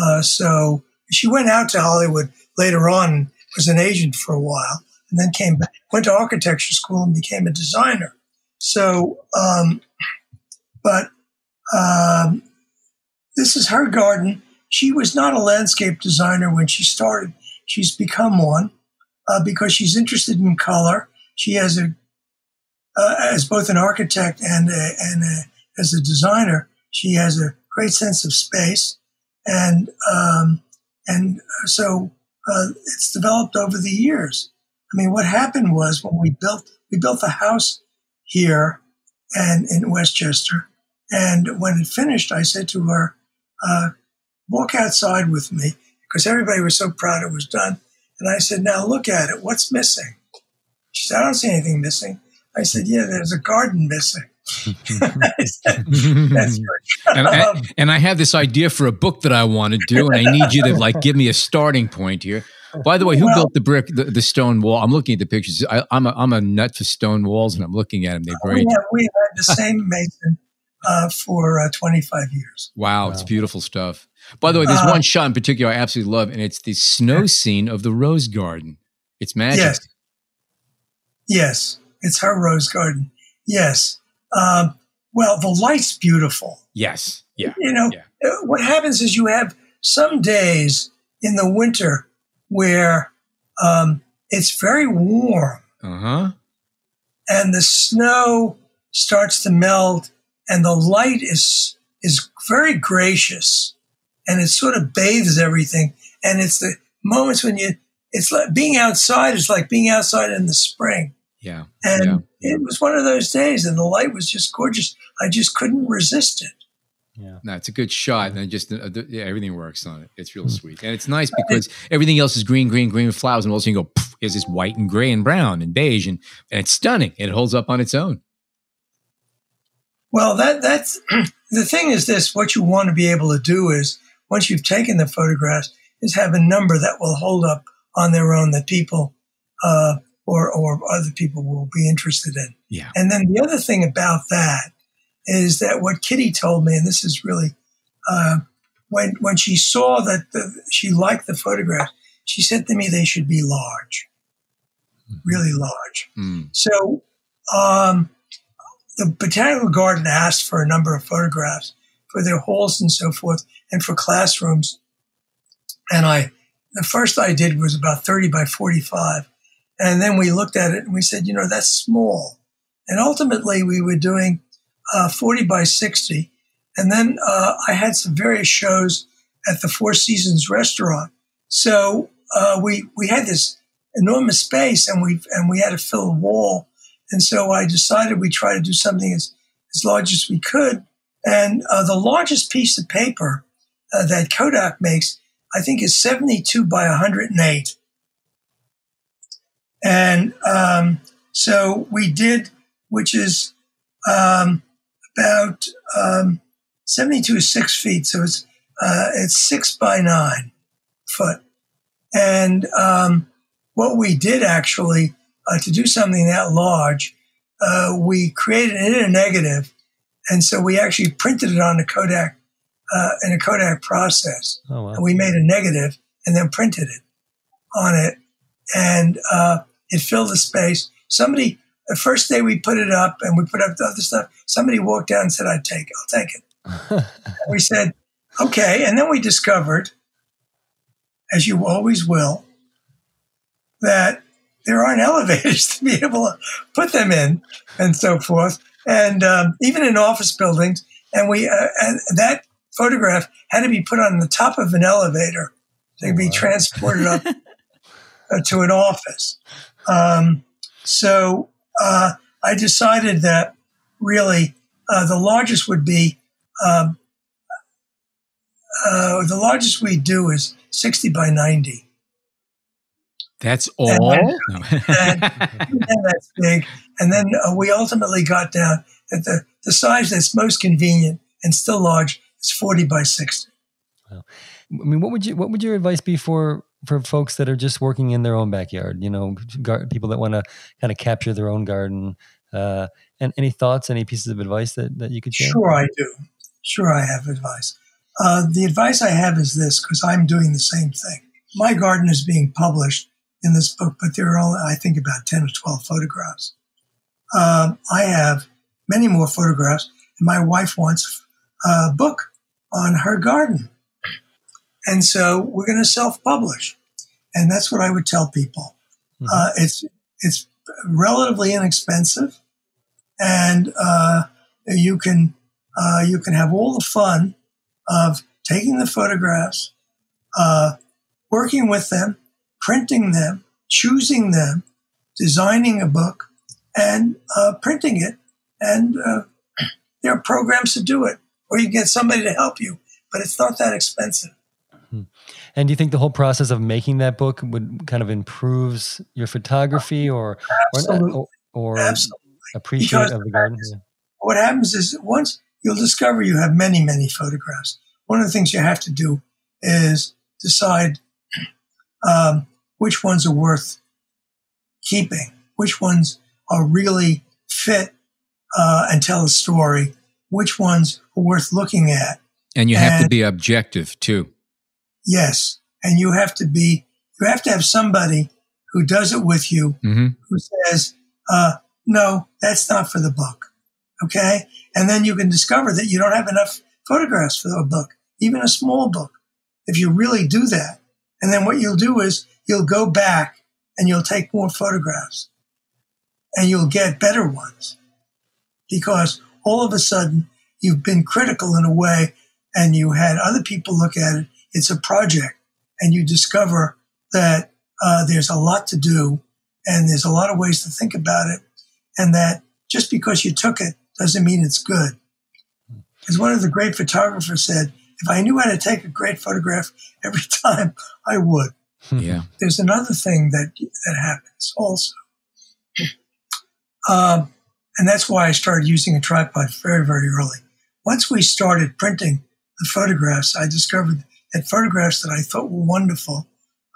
Uh, so she went out to Hollywood later on, was an agent for a while, and then came back, went to architecture school and became a designer. So, um, but um, this is her garden. She was not a landscape designer when she started. She's become one uh, because she's interested in color. She has a uh, as both an architect and a, and a, as a designer, she has a great sense of space, and um, and so uh, it's developed over the years. I mean, what happened was when we built we built the house here and in Westchester, and when it finished, I said to her, uh, "Walk outside with me," because everybody was so proud it was done. And I said, "Now look at it. What's missing?" She said, "I don't see anything missing." I said, yeah, there's a garden missing. Said, That's and, I, and I have this idea for a book that I want to do, and I need you to like give me a starting point here. By the way, who Well- built the brick, the, the stone wall? I'm looking at the pictures. I, I'm a, I'm a nut for stone walls, and I'm looking at them. They're We great. have, we have had the same mason uh, for uh, 25 years. Wow, it's beautiful stuff. By the way, there's Uh, one shot in particular I absolutely love, and it's the snow scene of the rose garden. It's magic. Yes. Yes, it's her rose garden. Yes. Um, well, the light's beautiful. Yes. Yeah. You know, Yeah. what happens is you have some days in the winter where um, it's very warm Uh huh. and the snow starts to melt and the light is is very gracious and it sort of bathes everything and it's the moments when you it's like being outside is like being outside in the spring Yeah. and Yeah. it was one of those days and the light was just gorgeous i just couldn't resist it Yeah. No, it's a good shot, and it just uh, the, yeah, everything works on it. It's real Hmm. sweet, and it's nice because everything else is green, green, green with flowers, and all of a sudden you go, poof, here's this white and gray and brown and beige, and, and it's stunning. And it holds up on its own. well that that's the thing is this what you want to be able to do is once you've taken the photographs is have a number that will hold up on their own that people uh, or or other people will be interested in Yeah. And then the other thing about that is that what Kitty told me, and this is really uh, when when she saw that the, she liked the photograph, she said to me they should be large, really large. Mm. So um, the botanical garden asked for a number of photographs for their halls and so forth, and for classrooms. And I, the first I did was about thirty by forty-five, and then we looked at it and we said, you know, that's small. And ultimately, we were doing uh, 40 by 60. And then uh, I had some various shows at the Four Seasons restaurant. So uh, we we had this enormous space, and we and we had to fill a wall. And so I decided we try to do something as as large as we could. And uh, the largest piece of paper uh, that Kodak makes, I think, is 72 by 108. And um, so we did, which is um, about um, 72 is six feet. So it's, uh, it's six by nine foot. And um, what we did actually uh, to do something that large, uh, we created it in a negative. And so we actually printed it on a Kodak, uh, in a Kodak process Oh wow. and we made a negative and then printed it on it and uh, it filled the space somebody the first day we put it up and we put up the other stuff somebody walked down and said i'd take it i'll take it we said okay and then we discovered as you always will that there aren't elevators to be able to put them in and so forth and um, even in office buildings and we uh, and that photograph had to be put on the top of an elevator to be wow. transported up uh, to an office. Um, so uh, I decided that really uh, the largest would be um, uh, the largest we do is 60 by 90. That's all. And and that's big. And then uh, we ultimately got down at the, the size that's most convenient and still large is 40 by 60. I mean, what would you what would your advice be for for folks that are just working in their own backyard? You know, gar- people that want to kind of capture their own garden. Uh, and any thoughts, any pieces of advice that, that you could share? Sure, I do. Sure, I have advice. Uh, the advice I have is this because I'm doing the same thing. My garden is being published in this book, but there are only, I think, about 10 or 12 photographs. Um, I have many more photographs, and my wife wants a book on her garden. And so we're going to self publish. And that's what I would tell people. Mhm. Uh, it's, it's relatively inexpensive, and uh, you can uh, you can have all the fun of taking the photographs, uh, working with them, printing them, choosing them, designing a book, and uh, printing it. And uh, there are programs to do it, or you can get somebody to help you, but it's not that expensive. And do you think the whole process of making that book would kind of improves your photography or or, Absolutely. or, or Absolutely. appreciate Because of the garden? Yeah. what happens is once you'll discover you have many, many photographs. One of the things you have to do is decide um, which ones are worth keeping, which ones are really fit uh, and tell a story, which ones are worth looking at. And you have and, to be objective too. Yes. And you have to be, you have to have somebody who does it with you, mm-hmm. who says, uh, no, that's not for the book. Okay. And then you can discover that you don't have enough photographs for the book, even a small book. If you really do that. And then what you'll do is you'll go back and you'll take more photographs and you'll get better ones because all of a sudden you've been critical in a way and you had other people look at it. It's a project and you discover that uh, there's a lot to do and there's a lot of ways to think about it. And that just because you took it doesn't mean it's good. As one of the great photographers said, if I knew how to take a great photograph every time, I would. Yeah. There's another thing that that happens also, um, and that's why I started using a tripod very, very early. Once we started printing the photographs, I discovered that photographs that I thought were wonderful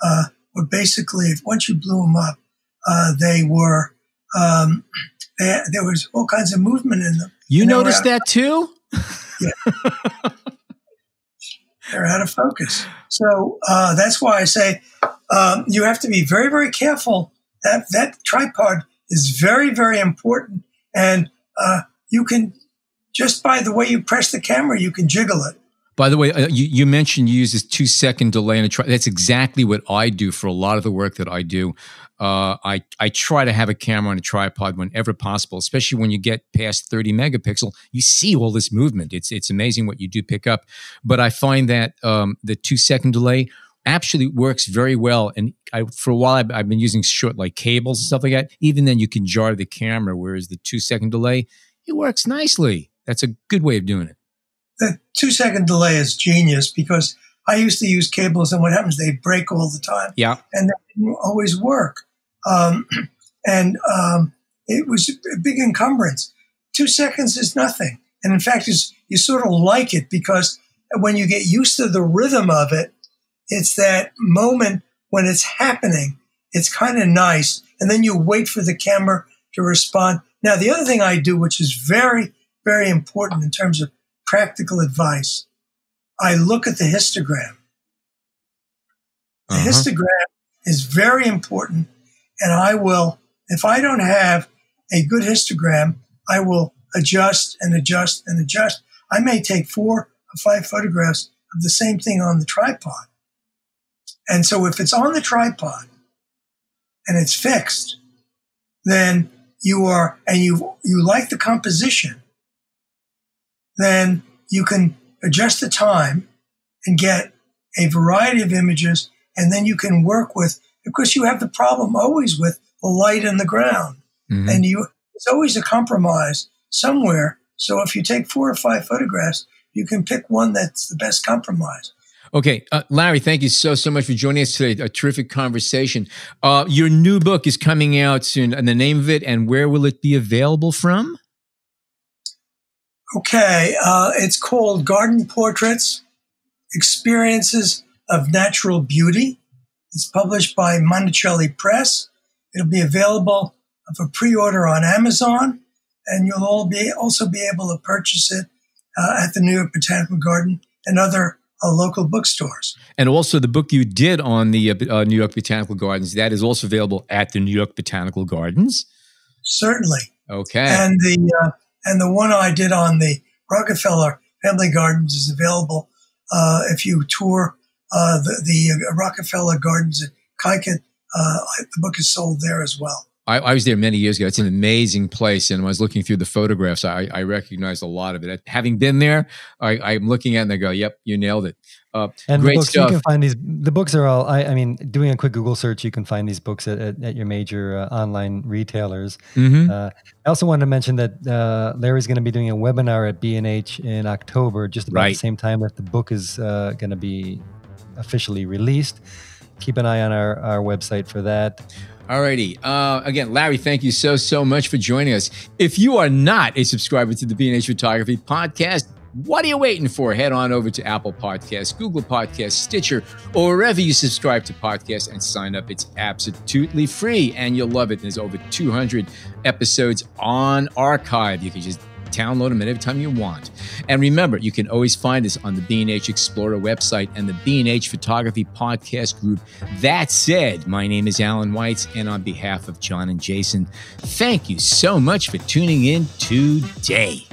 uh, were basically, if once you blew them up, uh, they were um, they, there was all kinds of movement in them. You noticed that too? Yeah. They're out of focus. So uh, that's why I say um, you have to be very, very careful. That that tripod is very, very important, and uh, you can just by the way you press the camera, you can jiggle it. By the way, uh, you, you, mentioned you use this two second delay in a try. That's exactly what I do for a lot of the work that I do. Uh, I I try to have a camera on a tripod whenever possible, especially when you get past 30 megapixel. You see all this movement. It's it's amazing what you do pick up. But I find that um, the two second delay actually works very well. And I, for a while, I've, I've, been using short like cables and stuff like that. Even then, you can jar the camera, whereas the two second delay it works nicely. That's a good way of doing it the two second delay is genius because I used to use cables, and what happens? They break all the time. Yeah, and they didn't always work. Um, and um, it was a big encumbrance. Two seconds is nothing, and in fact, you sort of like it because when you get used to the rhythm of it, it's that moment when it's happening. It's kind of nice, and then you wait for the camera to respond. Now, the other thing I do, which is very, very important in terms of practical advice, I look at the histogram. The uh-huh. histogram is very important, and I will, if I don't have a good histogram, I will adjust and adjust and adjust. I may take four or five photographs of the same thing on the tripod. And so if it's on the tripod and it's fixed, then you are, and you, you like the composition, then you can adjust the time and get a variety of images. And then you can work with, because you have the problem always with the light and the ground. Mm-hmm. And you, it's always a compromise somewhere. So if you take four or five photographs, you can pick one that's the best compromise. Okay, uh, Larry, thank you so so much for joining us today. A terrific conversation. Uh, your new book is coming out soon, and the name of it, and where will it be available from? Okay, uh, it's called Garden Portraits Experiences of Natural Beauty. It's published by Monacelli Press. It'll be available for pre order on Amazon, and you'll all be also be able to purchase it uh, at the New York Botanical Garden and other uh, local bookstores. And also, the book you did on the uh, uh, New York Botanical Gardens that is also available at the New York Botanical Gardens. Certainly. Okay. And the uh, and the one I did on the Rockefeller Family Gardens is available uh, if you tour uh, the, the, Rockefeller Gardens at Kykuit. Uh, the book is sold there as well. I, I, was there many years ago. It's an amazing place. And when I was looking through the photographs, I, I recognized a lot of it. Having been there, I, am looking at it and I go, yep, you nailed it. Uh, and great the books, stuff. you can find these, the books are all, I, I mean, doing a quick Google search, you can find these books at, at, at your major uh, online retailers. Mm-hmm. Uh, I also wanted to mention that uh, Larry's going to be doing a webinar at B&H in October, just about right. the same time that the book is uh, going to be officially released. Keep an eye on our, our website for that. Alrighty. Uh, again, Larry, thank you so, so much for joining us. If you are not a subscriber to the B&H Photography podcast, What are you waiting for? Head on over to Apple Podcasts, Google Podcasts, Stitcher, or wherever you subscribe to podcasts and sign up. It's absolutely free and you'll love it. There's over 200 episodes on archive. You can just download them at every time you want. And remember, you can always find us on the B&H Explorer website and the B&H Photography Podcast group. That said, my name is Allan Weitz, and on behalf of John and Jason, thank you so much for tuning in today.